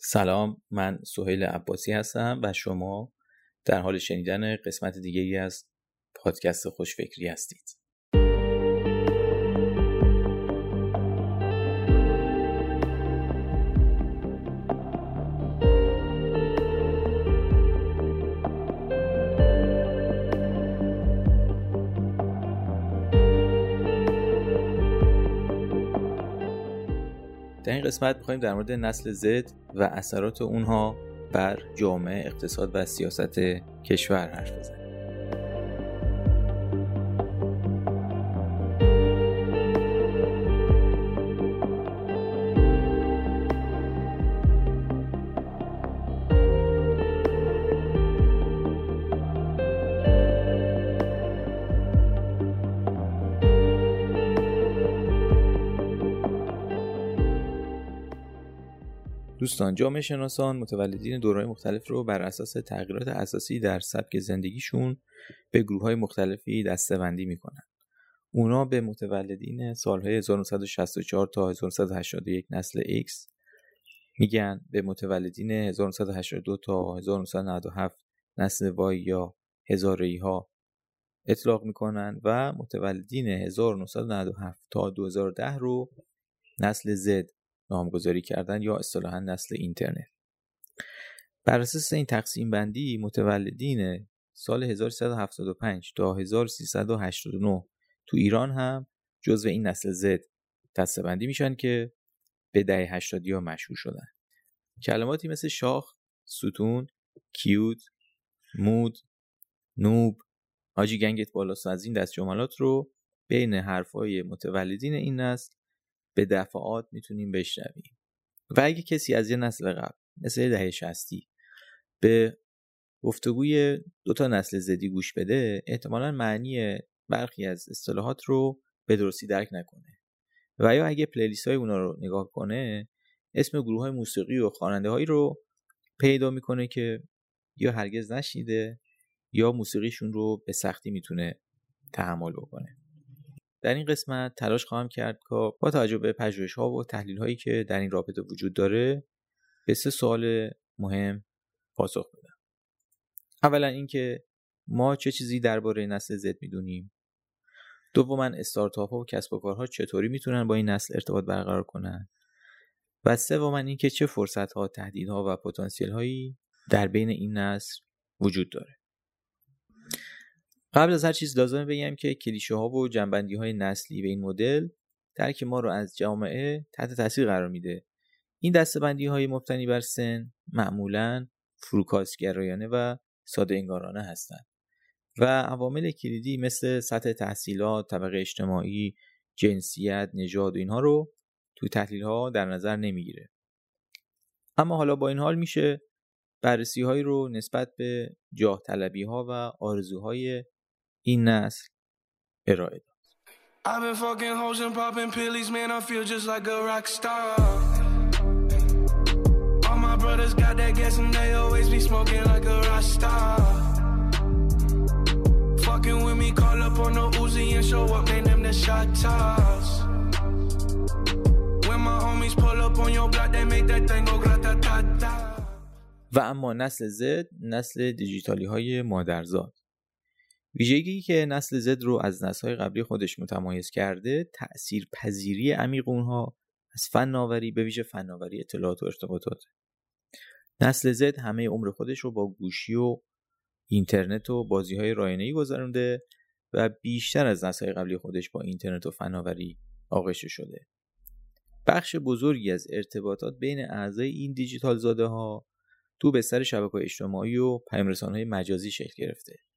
سلام من سهیل عباسی هستم و شما در حال شنیدن قسمت دیگری از پادکست خوشفکری هستید. این قسمت می‌خوایم در مورد نسل زد و اثرات اونها بر جامعه اقتصاد و سیاست کشور حرف بزنیم. دوستان جامعه شناسان متولدین دورهای مختلف رو بر اساس تغییرات اساسی در سبک زندگیشون به گروه های مختلفی دستبندی می‌کنن. اونا به متولدین سالهای 1964 تا 1981 نسل X میگن به متولدین 1982 تا 1997 نسل Y یا هزاره ها اطلاق می‌کنن و متولدین 1997 تا 2010 رو نسل Z نامگذاری کردن یا اصطلاحا نسل اینترنت. بر اساس این تقسیم بندی متولدین سال 1375 تا 1389 تو ایران هم جزو این نسل زد دستبندی میشن که به دهه 80 ها مشهور شدن. کلماتی مثل شاخ، ستون، کیوت، مود، نوب، حاجی گنگت بالاست از این دست جملات رو بین حرفای متولدین این نسل به دفعات می‌تونیم بشنویم. و اگه کسی از یه نسل قبل مثل دهه شستی به گفتگوی دو تا نسل زدی گوش بده احتمالا معنی برخی از اصطلاحات رو به درستی درک نکنه. و یا اگه پلیلیست های اونا رو نگاه کنه اسم گروه های موسیقی و خواننده هایی رو پیدا می‌کنه که یا هرگز نشیده یا موسیقیشون رو به سختی می‌تونه تحمل بکنه. در این قسمت تلاش خواهم کرد که با توجه به پژوهش ها و تحلیل هایی که در این رابطه وجود داره به سه سوال مهم پاسخ بدم. اولا اینکه ما چه چیزی درباره نسل زد می‌دونیم؟ دوما استارتاپ ها و کسب و کارها چطوری می‌تونن با این نسل ارتباط برقرار کنن؟ و سوما اینکه چه فرصت ها تهدیدها و پتانسیل هایی در بین این نسل وجود داره؟ قبل از هر چیز لازمه بگم که کلیشه ها و جنبندی های نسلی به این مدل درک ما رو از جامعه تحت تاثیر قرار میده این دستبندی های مبتنی بر سن معمولا فروکاستگرایانه و ساده انگارانه هستند و عوامل کلیدی مثل سطح تحصیلات، طبقه اجتماعی، جنسیت، نژاد و اینها رو تو تحلیل ها در نظر نمی‌گیره. اما حالا با این حال میشه بررسی هایی رو نسبت به جاه طلبی ها و آرزوهای این نسل ارائه داد I've been fucking hoes and popping pillies, man, I feel just like a rock star. All my brothers got that gas and they always be smoking like a rock star. Fucking with me, call up on the Uzi and show up, man, them the shot toss. When my homies pull up on your block, they make that thing go grata-ta-ta. و اما نسل زد نسل دیجیتالی های مادرزاد ویژگی که نسل زد رو از نسل‌های قبلی خودش متمایز کرده تأثیر پذیری عمیق اونها از فناوری به ویژه فناوری اطلاعات و ارتباطات. نسل زد همه عمر خودش رو با گوشی و اینترنت و بازی های رایانه‌ای گذرونده و بیشتر از نسل‌های قبلی خودش با اینترنت و فناوری آغشته شده. بخش بزرگی از ارتباطات بین اعضای این دیجیتال زاده ها تو بستر شبکه اجتماعی و پیامرسان های مجازی شکل گرفته.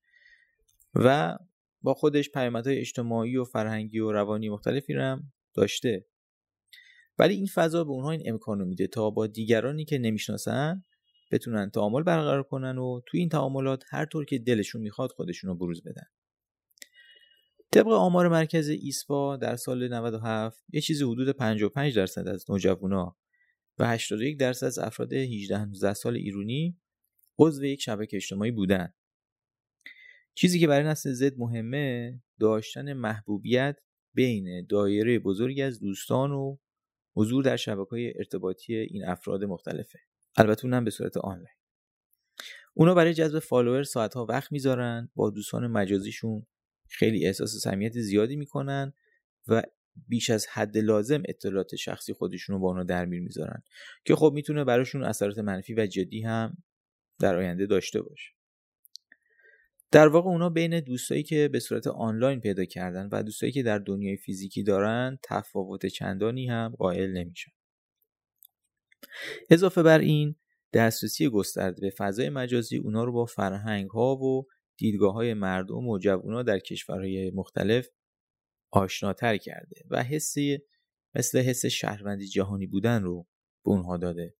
و با خودش پیامدهای اجتماعی و فرهنگی و روانی مختلفی هم داشته. ولی این فضا به اونها این امکان رو میده تا با دیگرانی که نمی‌شناسن بتونن تعامل برقرار کنن و توی این تعاملات هر طور که دلشون می‌خواد خودشون رو بروز بدن. طبق آمار مرکز ایسپا در سال 97 یه چیزی حدود 55 درصد از نوجوانا و 81 درصد از افراد 18 19 سال ایرانی عضو یک شبکه اجتماعی بودن. چیزی که برای نسل زد مهمه داشتن محبوبیت بین دایره بزرگی از دوستان و حضور در شبکه های ارتباطی این افراد مختلفه. البته اونم به صورت آنلاین. اونا برای جذب فالوور ساعتها وقت می‌ذارن با دوستان مجازیشون خیلی احساس صمیمیت زیادی می‌کنن و بیش از حد لازم اطلاعات شخصی خودشون رو با اونا در می‌ذارن که خب می‌تونه براشون اثرات منفی و جدی هم در آینده داشته باشه. در واقع اونا بین دوستایی که به صورت آنلاین پیدا کردن و دوستایی که در دنیای فیزیکی دارن تفاوت چندانی هم قائل نمیشن. اضافه بر این دسترسی گسترده به فضای مجازی اونا رو با فرهنگ ها و دیدگاه های مردم و جوونا در کشورهای مختلف آشناتر کرده و حسی مثل حس شهروندی جهانی بودن رو به اونها داده.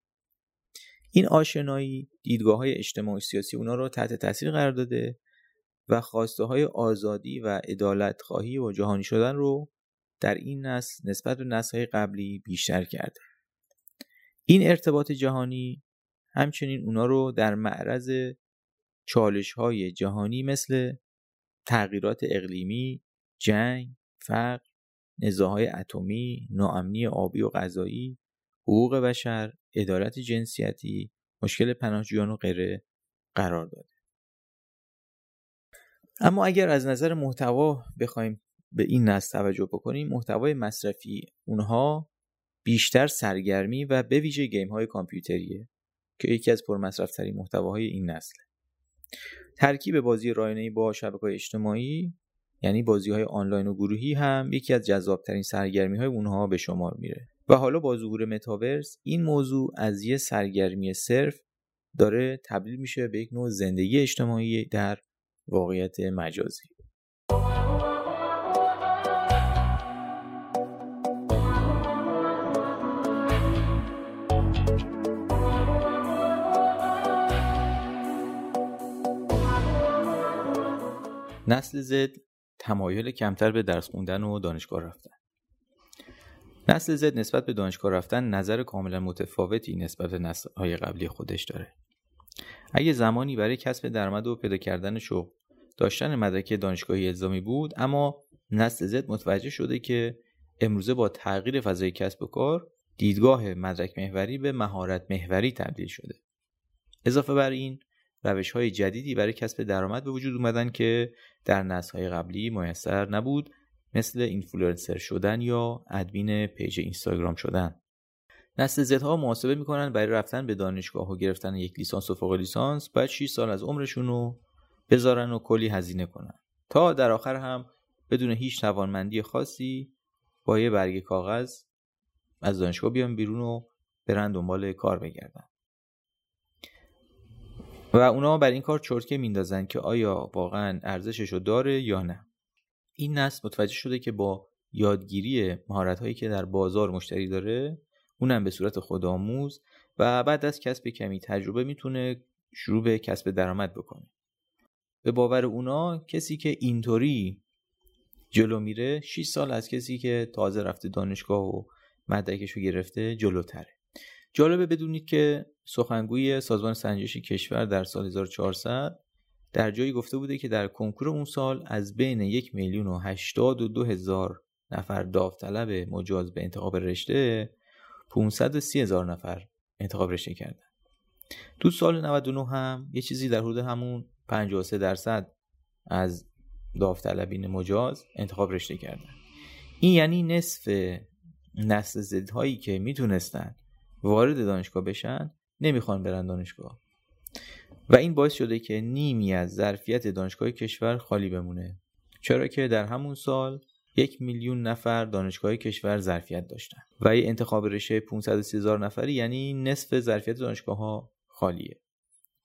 این آشنایی دیدگاه های اجتماعی سیاسی اونا رو تحت تاثیر قرار داده و خواسته های آزادی و عدالت خواهی و جهانی شدن رو در این نسل نسبت به نسل قبلی بیشتر کرده این ارتباط جهانی همچنین اونا رو در معرض چالش های جهانی مثل تغییرات اقلیمی، جنگ، فقر، نزاهای اتمی، ناامنی آبی و غذایی، حقوق بشر، عدالت جنسیتی، مشکل پناهجویان و غیره قرار داده. اما اگر از نظر محتوا بخوایم به این نسل توجه بکنیم محتوای مصرفی اونها بیشتر سرگرمی و به ویژه گیم های کامپیوتریه که یکی از پرمصرفترین محتواهای این نسل. ترکیب بازی رایانه‌ای با شبکه اجتماعی یعنی بازی های آنلاین و گروهی هم یکی از جذابترین سرگرمی های اونها به شمار میره. و حالا با ظهور متاورس این موضوع از یه سرگرمی صرف داره تبدیل میشه به یک نوع زندگی اجتماعی در واقعیت مجازی. نسل زد تمایل کمتر به درس خوندن و دانشگاه رفتن. نسل زد نسبت به دانشگاه رفتن نظر کاملا متفاوتی نسبت به نسل های قبلی خودش داره. اگه زمانی برای کسب درآمد و پیدا کردن شغل داشتن مدرک دانشگاهی الزامی بود اما نسل زد متوجه شده که امروزه با تغییر فضای کسب و کار دیدگاه مدرک محوری به مهارت محوری تبدیل شده. اضافه بر این روش های جدیدی برای کسب درآمد به وجود اومدن که در نسل های قبلی میسر نبود مثل اینفلوئنسر شدن یا ادمین page اینستاگرام شدن. نسل زد ها محاسبه می‌کنن برای رفتن به دانشگاه و گرفتن یک لیسانس و فوق لیسانس باید 6 سال از عمرشون رو بذارن و کلی هزینه کنن. تا در آخر هم بدون هیچ توانمندی خاصی با یه برگ کاغذ از دانشگاه بیان بیرون و برن دنبال کار بگردن. و اونا بر این کار چرتکه میندازن که آیا واقعا ارزششو داره یا نه. این نسل متوجه شده که با یادگیری مهارت هایی که در بازار مشتری داره اونم به صورت خودآموز و بعد از کسب کمی تجربه می‌تونه شروع به کسب درآمد بکنه. به باور اونا کسی که اینطوری جلو میره 6 سال از کسی که تازه رفته دانشگاه و مدرکش رو گرفته جلوتره. جالبه بدونید که سخنگوی سازمان سنجش کشور در سال 1400 در جایی گفته بوده که در کنکور اون سال از بین یک میلیون و هشتاد و دو هزار نفر داوطلب مجاز به انتخاب رشته 530 هزار نفر انتخاب رشته کردن. تو سال 99 هم یه چیزی در حدود همون 53 درصد از داوطلبین مجاز انتخاب رشته کردن. این یعنی نصف نسل زدهایی که می‌تونستن وارد دانشگاه بشن نمی‌خوان برن دانشگاه. و این باعث شده که نیمی از ظرفیت دانشگاه کشور خالی بمونه. چرا که در همون سال یک میلیون نفر دانشگاه کشور ظرفیت داشتن. و این انتخاب رشته 530 هزار نفری یعنی نصف ظرفیت دانشگاه ها خالیه.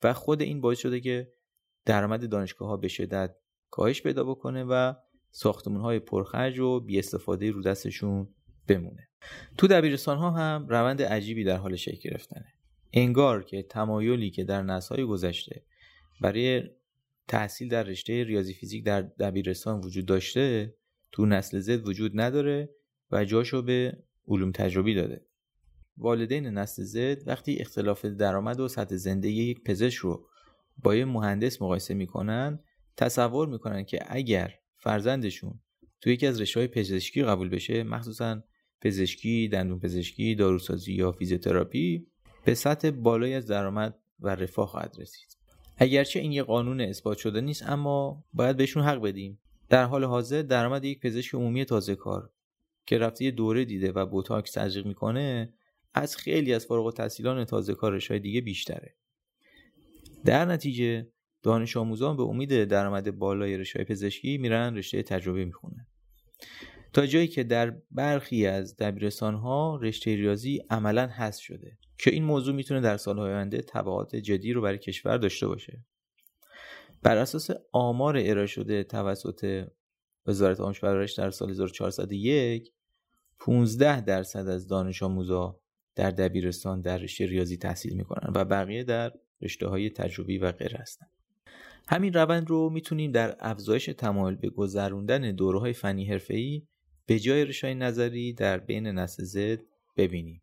و خود این باعث شده که درآمد دانشگاه ها به شدت کاهش پیدا بکنه و ساختمون های پرخرج و بی استفاده رو دستشون بمونه. تو دبیرستان ها هم روند عجیبی در حال شکل گرفتنه. انگار که تمایلی که در نسل‌های گذشته برای تحصیل در رشته ریاضی فیزیک در دبیرستان وجود داشته تو نسل زد وجود نداره و جاشو به علوم تجربی داده. والدین نسل زد وقتی اختلاف درآمد و سطح زندگی یک پزشک رو با یه مهندس مقایسه می‌کنن تصور می‌کنن که اگر فرزندشون تو یکی از رشته های پزشکی قبول بشه مخصوصا پزشکی، دندون پزشکی، داروسازی یا فیزیوتراپی به سطح بالایی از درآمد و رفاه خواهد رسید. اگرچه این یه قانون اثبات شده نیست اما باید بهشون حق بدیم. در حال حاضر درآمد یک پزشک عمومی تازه کار که رفته یه دوره دیده و بوتاکس تزریق می‌کنه از خیلی از فارغ التحصیلان تازه کارش های دیگه بیشتره. در نتیجه دانش آموزان به امید درآمد بالای رشته پزشکی میرن رشته تجربه می‌خونن تا جایی که در برخی از دبیرستان ها رشته ریاضی عملا حذف شده که این موضوع می‌تونه در سالهای آینده تبعات جدی رو برای کشور داشته باشه. بر اساس آمار ارائه شده توسط وزارت آموزش پرورش در سال 1401 15 درصد از دانش آموزا در دبیرستان در رشته ریاضی تحصیل می‌کنن و بقیه در رشته های تجربی و غیر هستن. همین روند رو می‌تونیم در افزایش تمایل به گذروندن دوره های فنی حرفه‌ای به جای رشای نظری در بین نسل زد ببینیم.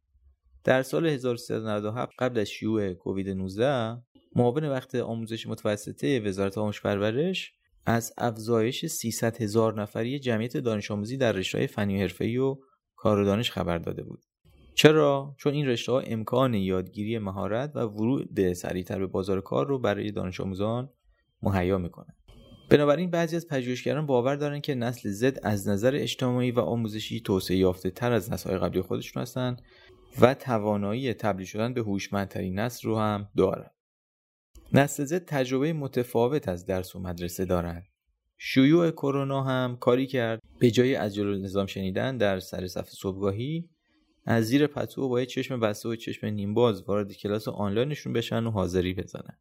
در سال 1397 قبل از شیوع کووید 19 معاون وقت آموزش متوسطه وزارت آموزش پرورش از افزایش 300 هزار نفری جمعیت دانش آموزی در رشته فنی و حرفه‌ای و کار و دانش خبر داده بود. چرا؟ چون این رشته ها امکان یادگیری مهارت و ورود سریعتر به بازار کار رو برای دانش آموزان مهیا می‌کنه بنابراین بعضی از پژوهشگران باور دارند که نسل زد از نظر اجتماعی و آموزشی توسعه یافته تر از نسل‌های قبلی خودشون هستند و توانایی تبدیل شدن به هوشمندترین نسل رو هم دارند. نسل تجربه متفاوت از درس و مدرسه دارند. شیوع کرونا هم کاری کرد به جای از جلو نظام شنیدن در سر صف صبحگاهی از زیر پتو با چشم بسته و چشم نیمباز وارد کلاس آنلاینشون بشن و حاضری بزنن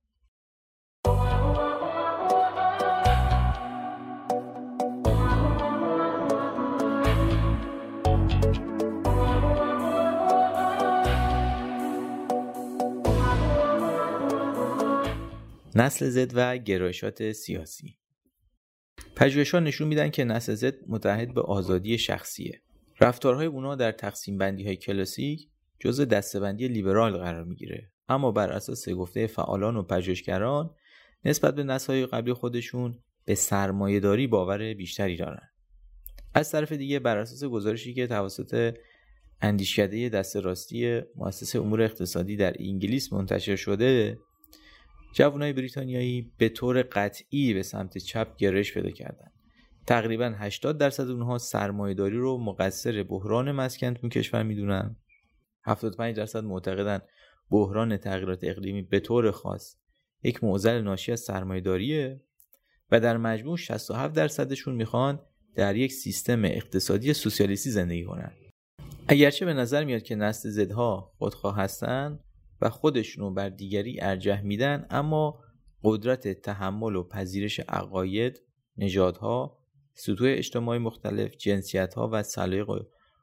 نسل زد و گرایشات سیاسی. پژوهش‌ها نشون میدن که نسل زد متحد به آزادی شخصیه. رفتارهای اونا در تقسیم بندی های کلاسیک جزء دستبندی لیبرال قرار می‌گیره. اما بر اساس گفته فعالان و پژوهشگران نسبت به نسل‌های قبلی خودشون به سرمایهداری باور بیشتری دارن. از طرف دیگه بر اساس گزارشی که توسط اندیشکده دست راستی مؤسسه امور اقتصادی در انگلیس منتشر شده جوانای بریتانیایی به طور قطعی به سمت چپ گرش پیدا کردند. تقریبا 80 درصد اونها سرمایهداری رو مقصر بحران مسکن تو کشور می‌دونن. 75 درصد معتقدن بحران تغییرات اقلیمی به طور خاص یک معضل ناشی از سرمایهداریه و در مجموع 67 درصدشون می‌خوان در یک سیستم اقتصادی سوسیالیستی زندگی کنن. اگرچه به نظر میاد که نسل زدها خودخواه هستن و خودشونو بر دیگری ارجح میدن اما قدرت تحمل و پذیرش عقاید نژادها سطوح اجتماعی مختلف جنسیت ها و سلیق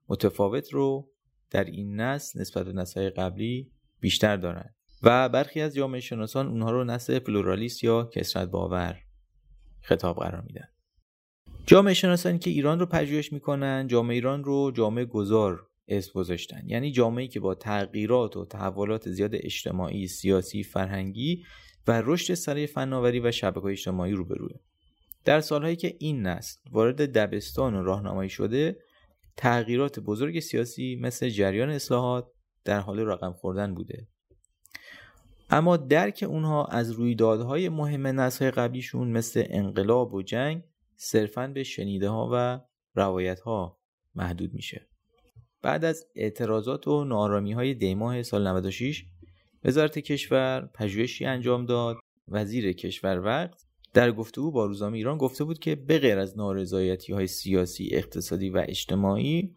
متفاوت رو در این نسل نسبت به نسل قبلی بیشتر دارند و برخی از جامعه شناسان اونها رو نسل پلورالیست یا کسرت باور خطاب قرار میدن. جامعه شناسانی که ایران رو پژوهش می‌کنن جامعه ایران رو جامعه گذار اسم گذاشتن. یعنی جامعه‌ای که با تغییرات و تحولات زیاد اجتماعی، سیاسی، فرهنگی و رشد سریع فناوری و شبکه اجتماعی روبروه. در سالهایی که این نسل وارد دبستان و راهنمایی شده تغییرات بزرگ سیاسی مثل جریان اصلاحات در حال رقم خوردن بوده. اما درک اونها از رویدادهای مهم نسل قبلیشون مثل انقلاب و جنگ صرفا به شنیده ها و روایت ها محدود میشه. بعد از اعتراضات و نارامی های دیماه سال 96 وزارت کشور پژوهشی انجام داد. وزیر کشور وقت در گفتگو با روزنامه ایران گفته بود که به غیر از نارضایتی های سیاسی اقتصادی و اجتماعی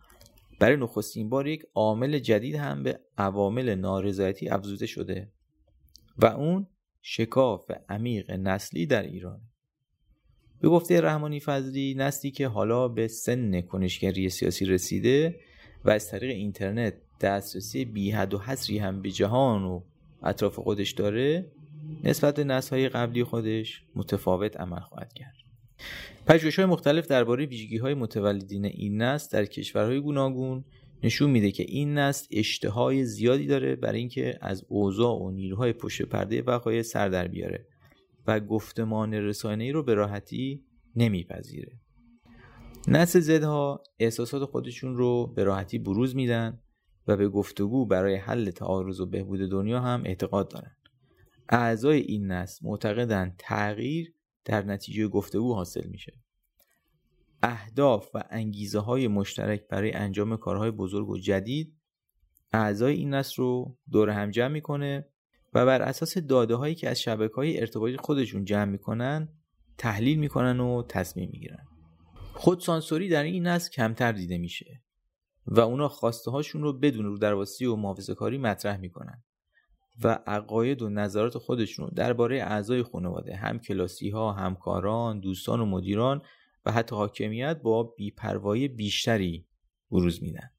برای نخستین بار یک عامل جدید هم به عوامل نارضایتی افزوده شده و اون شکاف عمیق نسلی در ایران. به گفته رحمانی فضلی نسلی که حالا به سن کنشگری سیاسی رسیده و از طریق اینترنت دسترسی بی و حصری هم به جهان و اطراف خودش داره نسبت به های قبلی خودش متفاوت عمل خواهد کرد. پژوهش های مختلف درباره ویژگی های متولدین این نسل در کشورهای گوناگون نشون میده که این نسل اشتهای زیادی داره برای اینکه از اوضاع و نیروهای پشت پرده وقایع سر در بیاره و گفتمان رسانه‌ای رو به راحتی نمیپذیره. نسل زدها احساسات خودشون رو به راحتی بروز میدن و به گفتگو برای حل تعارض و بهبود دنیا هم اعتقاد دارند. اعضای این نسل معتقدند تغییر در نتیجه گفتگو حاصل میشه. اهداف و انگیزه های مشترک برای انجام کارهای بزرگ و جدید اعضای این نسل رو دور هم جمع می‌کنه و بر اساس داده هایی که از شبکه های ارتباطی خودشون جمع می‌کنن تحلیل می‌کنن و تصمیم می‌گیرن خودسانسوری در این نسل کمتر دیده میشه و اونا خواسته هاشون رو بدون رو درواسی و محافظه کاری مطرح می‌کنن و عقاید و نظرات خودشون رو درباره اعضای خانواده هم کلاسی ها همکاران دوستان و مدیران و حتی حاکمیت با بیپروایی بیشتری بروز میدن.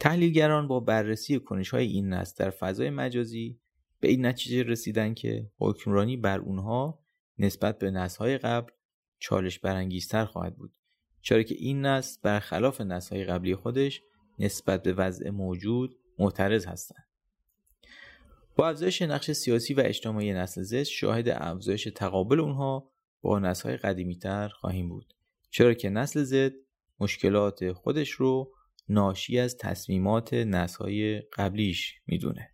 تحلیلگران با بررسی کنش های این نسل در فضای مجازی به این نتیجه رسیدن که حکمرانی بر اونها نسبت به های قبل چالش برانگیزتر خواهد بود. چرا که این نسل برخلاف های قبلی خودش نسبت به وضع موجود معترض هستند. با افزایش نقش سیاسی و اجتماعی نسل زد شاهد افزایش تقابل اونها با نسل‌های قدیمیتر خواهیم بود. چرا که نسل زد مشکلات خودش رو ناشی از تصمیمات نسل‌های قبلیش می‌دونه.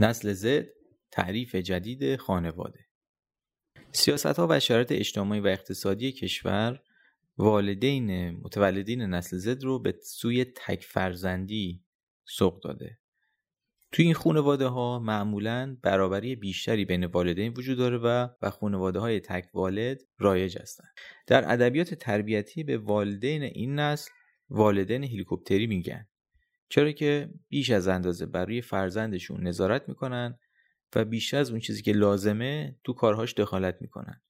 نسل زد تعریف جدید خانواده. سیاست ها و شرایط اجتماعی و اقتصادی کشور والدین متولدین نسل زد رو به سوی تک فرزندی سوق داده. توی این خانواده ها معمولا برابری بیشتری بین والدین وجود داره و و خانواده های تک والد رایج هستند در ادبیات تربیتی به والدین این نسل والدین هلیکوپتری میگن. چرا که بیش از اندازه برای فرزندشون نظارت می‌کنن و بیش از اون چیزی که لازمه تو کارهاش دخالت می‌کنن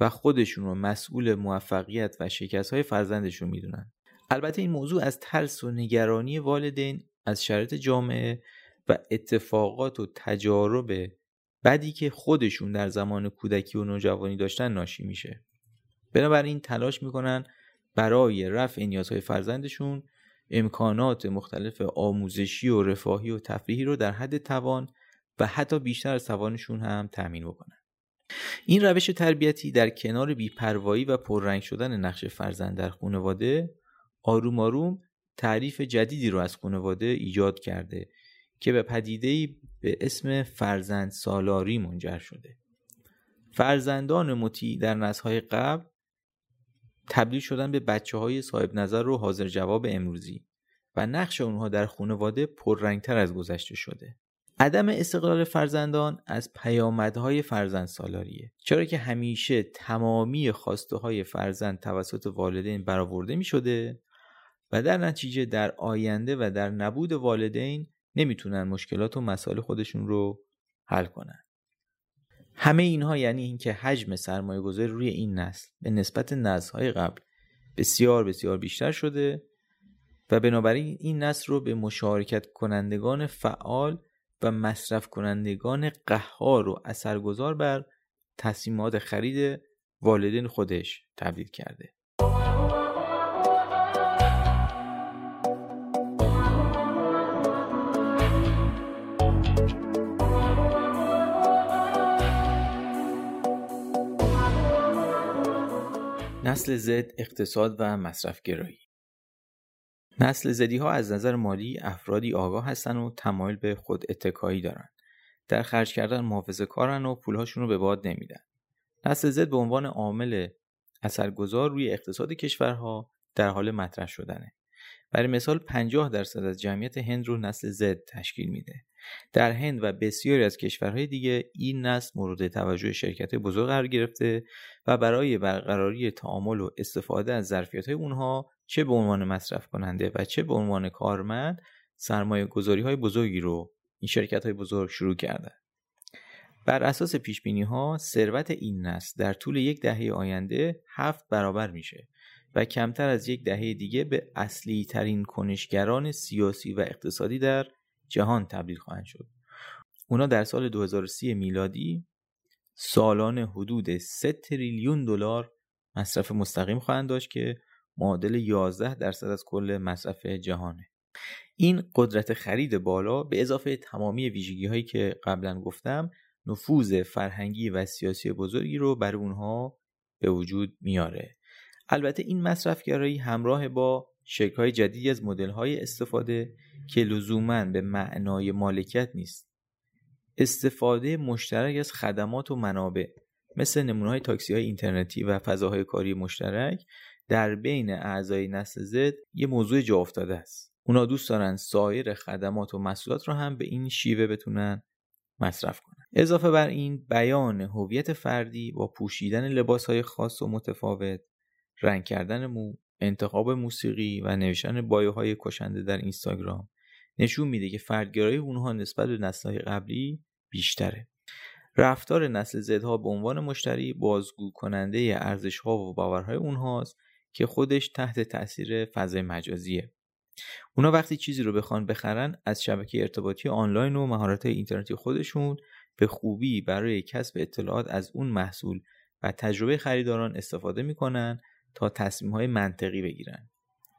و خودشون رو مسئول موفقیت و شکست های فرزندشون می‌دونن. البته این موضوع از ترس و نگرانی والدین از شرایط جامعه و اتفاقات و تجارب بدی که خودشون در زمان کودکی و نوجوانی داشتن ناشی میشه. بنابراین تلاش می‌کنن برای رفع نیازهای فرزندشون امکانات مختلف آموزشی و رفاهی و تفریحی رو در حد توان و حتی بیشتر از توانشون هم تأمین بکنن. این روش تربیتی در کنار بیپروایی و پررنگ شدن نقش فرزند در خانواده آروم آروم تعریف جدیدی رو از خانواده ایجاد کرده که به پدیده به اسم فرزند سالاری منجر شده. فرزندان مطیع در نسل‌های قبل تبدیل شدن به بچه های صاحب نظر و حاضر جواب امروزی و نقش اونها در خانواده پررنگتر از گذشته شده. عدم استقلال فرزندان از پیامدهای فرزند سالاریه. چرا که همیشه تمامی خواسته های فرزند توسط والدین برآورده می شده و در نتیجه در آینده و در نبود والدین نمی‌تونن مشکلات و مسائل خودشون رو حل کنن. همه اینها یعنی اینکه حجم سرمایه گذاری روی این نسل به نسبت های قبل بسیار بسیار بیشتر شده و بنابراین این نسل رو به مشارکت کنندگان فعال و مصرف کنندگان قهار و اثرگذار بر تصمیمات خرید والدین خودش تبدیل کرده. نسل زد اقتصاد و مصرف گرایی نسل زدی ها از نظر مالی افرادی آگاه هستن و تمایل به خود اتکایی دارن. در خرج کردن محافظه کارن و پولهاشون رو به باد نمیدن. نسل زد به عنوان عامل اثرگذار روی اقتصاد کشورها در حال مطرح شدنه. برای مثال 50 درصد از جمعیت هند رو نسل زد تشکیل میده. در هند و بسیاری از کشورهای دیگه این نسل مورد توجه شرکت بزرگ قرار گرفته و برای برقراری تعامل و استفاده از ظرفیت های اونها چه به عنوان مصرف کننده و چه به عنوان کارمند سرمایه گذاری های بزرگی رو این شرکت های بزرگ شروع کرده بر اساس پیش بینی ها ثروت این نسل در طول یک دهه آینده هفت برابر میشه و کمتر از یک دهه دیگه به اصلی ترین کنشگران سیاسی و اقتصادی در جهان تبدیل خواهند شد. اونا در سال 2030 میلادی سالانه حدود 3 تریلیون دلار مصرف مستقیم خواهند داشت که معادل 11 درصد از کل مصرف جهانه. این قدرت خرید بالا به اضافه تمامی ویژگی هایی که قبلا گفتم نفوذ فرهنگی و سیاسی بزرگی رو بر اونها به وجود میاره. البته این مصرفگرایی همراه با های جدیدی از های استفاده که لزوما به معنای مالکیت نیست. استفاده مشترک از خدمات و منابع مثل نمونه های تاکسی های اینترنتی و فضاهای کاری مشترک در بین اعضای نسل زد یه موضوع جا افتاده است. اونا دوست دارن سایر خدمات و محصولات رو هم به این شیوه بتونن مصرف کنن. اضافه بر این بیان هویت فردی با پوشیدن لباس های خاص و متفاوت رنگ کردن مو انتخاب موسیقی و نوشتن بایوهای های کشنده در اینستاگرام نشون میده که فردگرایی اونها نسبت به نسل‌های قبلی بیشتره. رفتار نسل زدها به عنوان مشتری بازگو کننده ارزش ها و باورهای اونهاست که خودش تحت تاثیر فضای مجازیه. اونا وقتی چیزی رو بخوان بخرن از شبکه ارتباطی آنلاین و مهارت اینترنتی خودشون به خوبی برای کسب اطلاعات از اون محصول و تجربه خریداران استفاده می‌کنن تا تصمیم های منطقی بگیرن.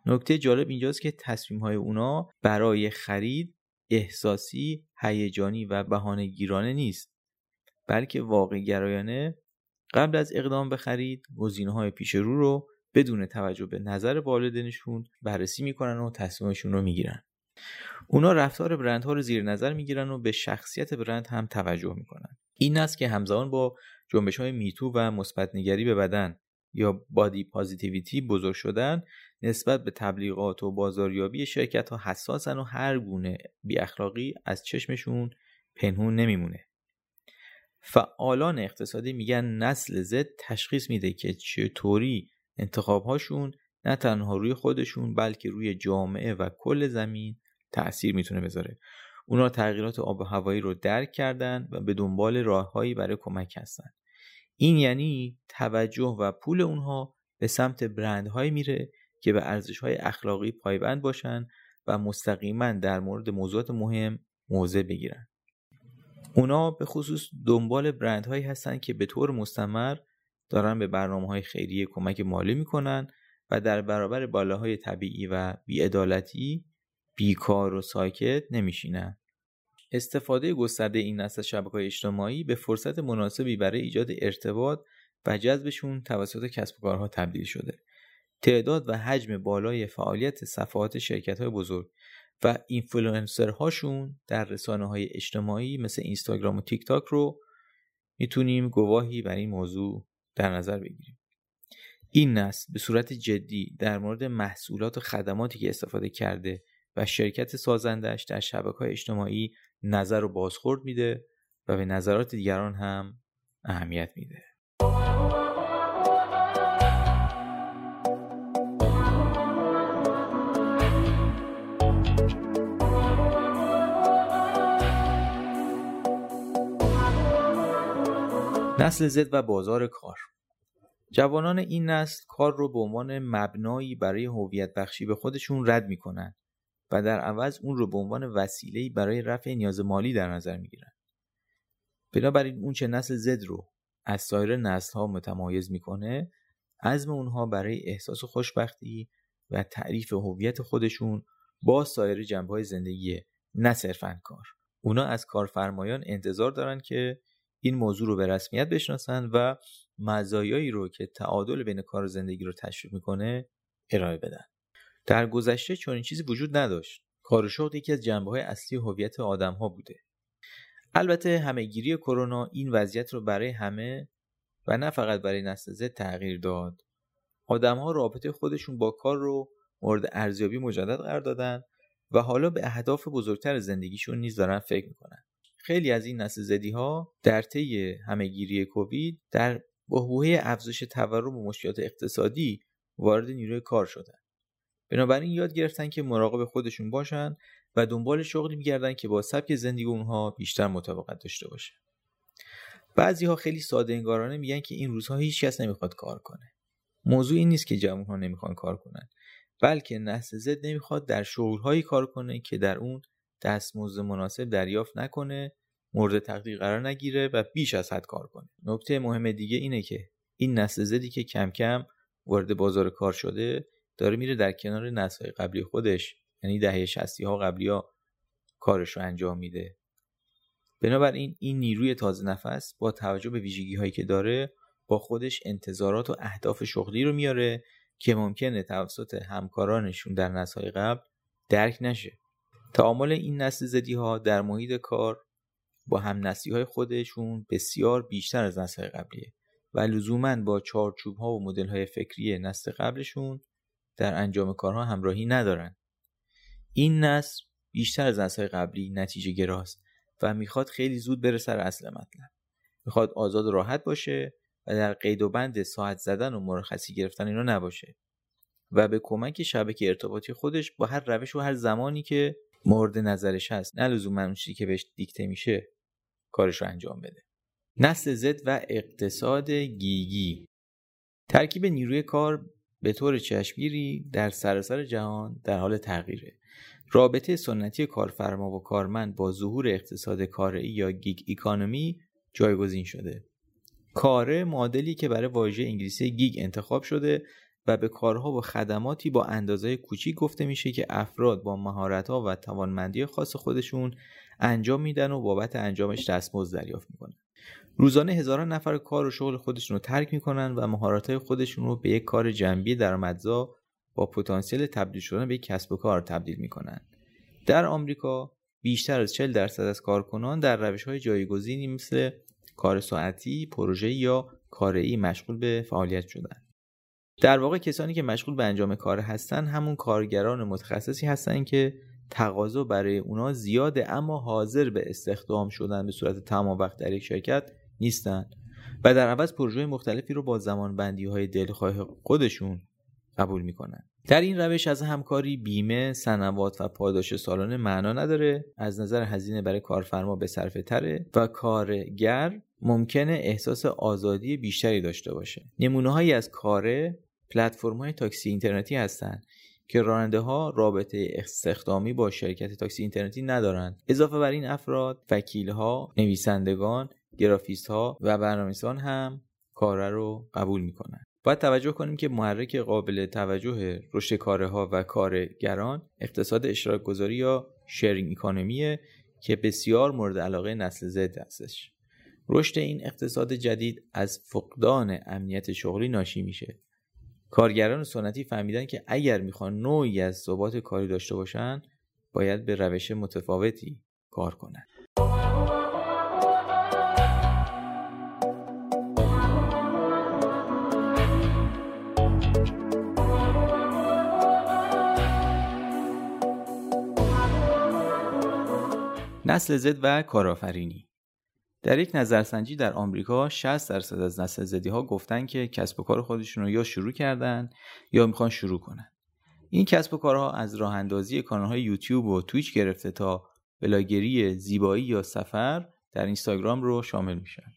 نکته جالب اینجاست که تصمیم های اونا برای خرید احساسی، هیجانی و بهانه گیرانه نیست بلکه واقع گرایانه. قبل از اقدام به خرید گزینه های پیش رو رو بدون توجه به نظر والدینشون بررسی می‌کنن و تصمیمشون رو می‌گیرن. اونا رفتار برندها رو زیر نظر می‌گیرن و به شخصیت برند هم توجه می‌کنن. این است که همزمان با جنبش های میتو و مثبت نگری به بدن یا بادی پازیتیویتی بزرگ شدن نسبت به تبلیغات و بازاریابی شرکت ها حساسن و هر گونه بی اخلاقی از چشمشون پنهون نمیمونه. فعالان اقتصادی میگن نسل زد تشخیص میده که چطوری انتخابهاشون نه تنها روی خودشون بلکه روی جامعه و کل زمین تأثیر می‌تونه بذاره. اونا تغییرات آب و هوایی رو درک کردن و به دنبال راههایی برای کمک هستن. این یعنی توجه و پول اونها به سمت برندهایی میره که به ارزشهای اخلاقی پایبند باشن و مستقیما در مورد موضوعات مهم موضع بگیرن. اونا به خصوص دنبال برندهایی هستن که به طور مستمر دارن به برنامه های خیریه کمک مالی می‌کنن و در برابر بالاهای طبیعی و بیعدالتی بیکار و ساکت نمیشینن. استفاده گسترده این نسل شبکه های اجتماعی به فرصت مناسبی برای ایجاد ارتباط و جذبشون توسط کسب و کارها تبدیل شده. تعداد و حجم بالای فعالیت صفحات شرکت های بزرگ و هاشون در رسانه های اجتماعی مثل اینستاگرام و تیک تاک رو می‌تونیم گواهی بر این موضوع در نظر بگیریم. این نسل به صورت جدی در مورد محصولات و خدماتی که استفاده کرده و شرکت سازندش در شبکه های اجتماعی نظر و بازخورد میده و به نظرات دیگران هم اهمیت میده. نسل زد و بازار کار. جوانان این نسل کار رو به عنوان مبنایی برای هویت بخشی به خودشون رد می‌کنن. و در عوض اون رو به عنوان وسیله‌ای برای رفع نیاز مالی در نظر می‌گیرن. بنابراین اون چه نسل زد رو از سایر نسل ها متمایز می‌کنه عزم اونها برای احساس خوشبختی و تعریف هویت خودشون با سایر جنبه های زندگی نه صرفا کار اونا از کارفرمایان انتظار دارن که این موضوع رو به رسمیت بشناسن و مزایایی رو که تعادل بین کار و زندگی رو تشویق می‌کنه ارائه بدن در گذشته چنین چیزی وجود نداشت. کار یکی از جنبه های اصلی هویت آدم ها بوده. البته همهگیری کرونا این وضعیت رو برای همه و نه فقط برای نسل زد تغییر داد. آدم ها رابطه خودشون با کار رو مورد ارزیابی مجدد قرار دادن و حالا به اهداف بزرگتر زندگیشون نیز دارن فکر می‌کنن. خیلی از این نسل زدی ها در طی همهگیری کووید در بحبوحه افزایش تورم و مشکلات اقتصادی وارد نیروی کار شدن. بنابراین یاد گرفتن که مراقب خودشون باشن و دنبال شغلی میگردن که با سبک زندگی اونها بیشتر مطابقت داشته باشه. بعضی ها خیلی ساده انگارانه میگن که این روزها هیچ کس نمی‌خواد کار کنه. موضوع این نیست که جوان ها نمی‌خوان کار کنن بلکه نسل زد نمی‌خواد در شغلهایی کار کنه که در اون دستمزد مناسب دریافت نکنه مورد تقدیر قرار نگیره و بیش از حد کار کنه. نکته مهم دیگه اینه که این نسل زدی که کم کم وارد بازار کار شده داره میره در کنار نسل‌های قبلی خودش یعنی دهه 60 ها قبلی ها کارش رو انجام میده. بنابراین این نیروی تازه نفس با توجه به ویژگی هایی که داره با خودش انتظارات و اهداف شغلی رو میاره که ممکنه توسط همکارانشون در نسل‌های قبل درک نشه. تعامل این نسل زدی ها در محیط کار با هم نسلی های خودشون بسیار بیشتر از نسل قبلیه و لزوما با چارچوب ها و مدل های فکری نسل قبلشون در انجام کارها همراهی ندارن. این نسل بیشتر از نسل قبلی نتیجه گراست و می‌خواد خیلی زود بره سر اصل مطلب. می‌خواد آزاد و راحت باشه و در قید و بند ساعت زدن و مرخصی گرفتن اینا نباشه و به کمک شبکه ارتباطی خودش با هر روش و هر زمانی که مورد نظرش هست نه لزوما که بهش دیکته میشه کارش رو انجام بده. نسل زد و اقتصاد گیگی. ترکیب نیروی کار به طور چشمگیری در سراسر جهان در حال تغییره. رابطه سنتی کارفرما و کارمند با ظهور اقتصاد کارایی یا گیگ ایکانومی جایگزین شده. کاره معادلی که برای واژه انگلیسی گیگ انتخاب شده و به کارها و خدماتی با اندازه کوچیک گفته میشه که افراد با مهارت‌ها و توانمندی خاص خودشون انجام میدن و بابت انجامش دستمزد دریافت می‌کنن. روزانه هزاران نفر کار و شغل خودشون رو ترک می‌کنن و مهارت‌های خودشون رو به یک کار جنبی درآمدزا با پتانسیل تبدیل شدن به یک کسب و کار تبدیل می‌کنن در آمریکا بیشتر از 40 درصد از کارکنان در روش های جایگزینی مثل کار ساعتی، پروژه یا کاری مشغول به فعالیت شدن. در واقع کسانی که مشغول به انجام کار هستند همون کارگران متخصصی هستند که تقاضا برای اونا زیاده اما حاضر به استخدام شدن به صورت تمام وقت در یک شرکت نیستند و در عوض پروژه مختلفی رو با زمان بندی های دلخواه خودشون قبول می‌کنن. در این روش از همکاری بیمه سنوات و پاداش سالانه معنا نداره. از نظر هزینه برای کارفرما به صرفه تره و کارگر ممکنه احساس آزادی بیشتری داشته باشه. نمونه هایی از کاره پلتفرم های تاکسی اینترنتی هستند که راننده ها رابطه استخدامی با شرکت تاکسی اینترنتی ندارند اضافه بر این افراد وکیل ها نویسندگان گرافیست ها و برنامه‌نویسان هم کاره رو قبول می‌کنن. باید توجه کنیم که محرک قابل توجه رشد کاره ها و کارگران اقتصاد اشتراک گذاری یا شیرینگ ایکانومیه که بسیار مورد علاقه نسل زد هستش. رشد این اقتصاد جدید از فقدان امنیت شغلی ناشی میشه. کارگران سنتی فهمیدن که اگر می‌خوان نوعی از ثبات کاری داشته باشن باید به روش متفاوتی کار کنند. نسل زد و کارآفرینی. در یک نظرسنجی در آمریکا 60 درصد از نسل زدی ها گفتن که کسب و کار خودشون رو یا شروع کردن یا می‌خوان شروع کنن. این کسب و کارها از راه اندازی کانال های یوتیوب و تویچ گرفته تا بلاگری زیبایی یا سفر در اینستاگرام رو شامل میشن.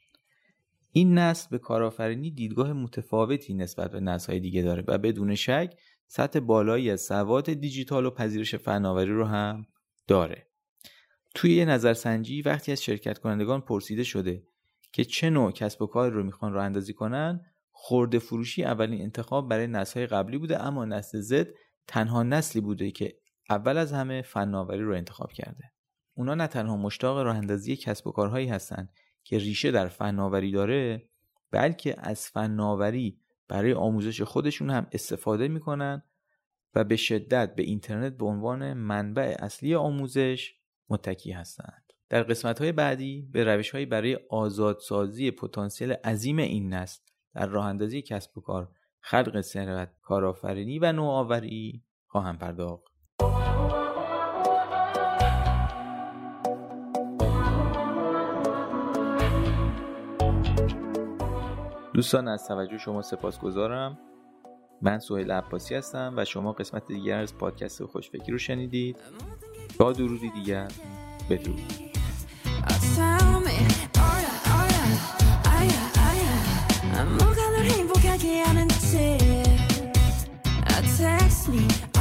این نسل به کارآفرینی دیدگاه متفاوتی نسبت به نسل های دیگه داره و بدون شک سطح بالایی از سواد دیجیتال و پذیرش فناوری رو هم داره. توی یه نظرسنجی وقتی از شرکت کنندگان پرسیده شده که چه نوع کسب و کار رو می‌خوان راه اندازی کنن خورده فروشی اولین انتخاب برای نسل‌های قبلی بوده اما نسل زد تنها نسلی بوده که اول از همه فناوری رو انتخاب کرده. اونا نه تنها مشتاق راه اندازی کسب و کارهایی هستن که ریشه در فناوری داره بلکه از فناوری برای آموزش خودشون هم استفاده می‌کنن و به شدت به اینترنت به عنوان منبع اصلی آموزش متکی هستند. در قسمت های بعدی به روش های برای آزادسازی پتانسیل عظیم این نسل در راه اندازی کسب و کار خلق ثروت کارآفرینی و نوآوری خواهم پرداخت. دوستان از توجه شما سپاسگزارم. من سهیل عباسی هستم و شما قسمت دیگر از پادکست خوشفکری رو شنیدید. تا درودی دیگر بدرود 뭐가 Text me